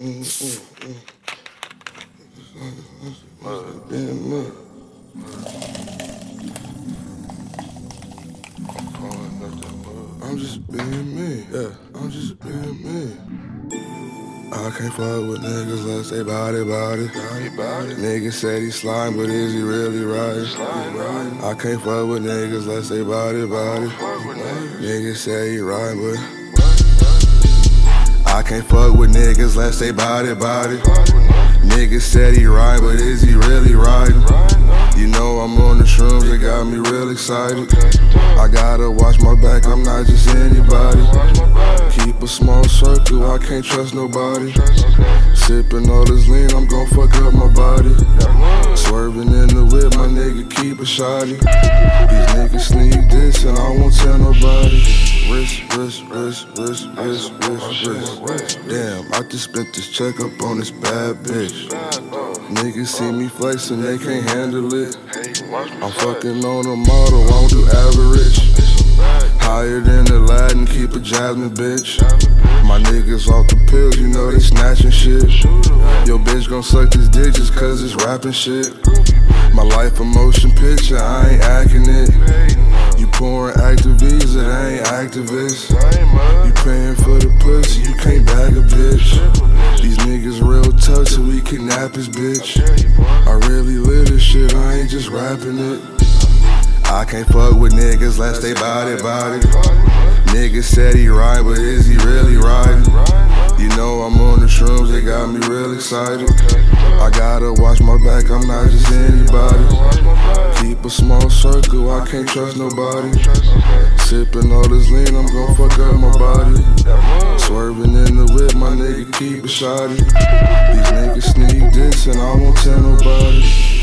I'm just being me, yeah. I'm just being me. I can't fuck with niggas unless they body body. Niggas said he slime, but is he really right? I can't fuck with niggas unless they body body. Niggas say he right, but can't fuck with niggas unless they body body. Niggas said he right, but is he really right? You know I'm on the shrooms, it got me real excited. I gotta watch my back, I'm not just anybody. Keep a small circle, I can't trust nobody. Sipping all this lean, I'm gon' fuck up my body. Swerving in the whip, my nigga keep a shotty. These niggas sneak this and I won't tell nobody. Wrist, wrist, wrist, wrist, wrist, wrist. Damn, I just spent this check up on this bad bitch. Niggas see me flexing, they can't handle it. I'm fucking on a model, I don't do average. Higher than Aladdin, keep a Jasmine bitch. My niggas off the pills, you know they snatching shit. Yo, bitch gon' suck this dick just cause it's rapping shit. My life a motion picture, I ain't acting it. Activist. You paying for the pussy, you can't bag a bitch. These niggas real tough, so we kidnap his bitch. I really live this shit, I ain't just rapping it. I can't fuck with niggas unless they body body. Niggas said he right, but is he really right? You know I'm on the shrooms, they got me real excited. I gotta watch my back, I'm not just anybody. A small circle, I can't trust nobody. Sipping all this lean, I'm gon' fuck up my body. Swerving in the whip, my nigga keep a shotty. These niggas sneak this and I won't tell nobody.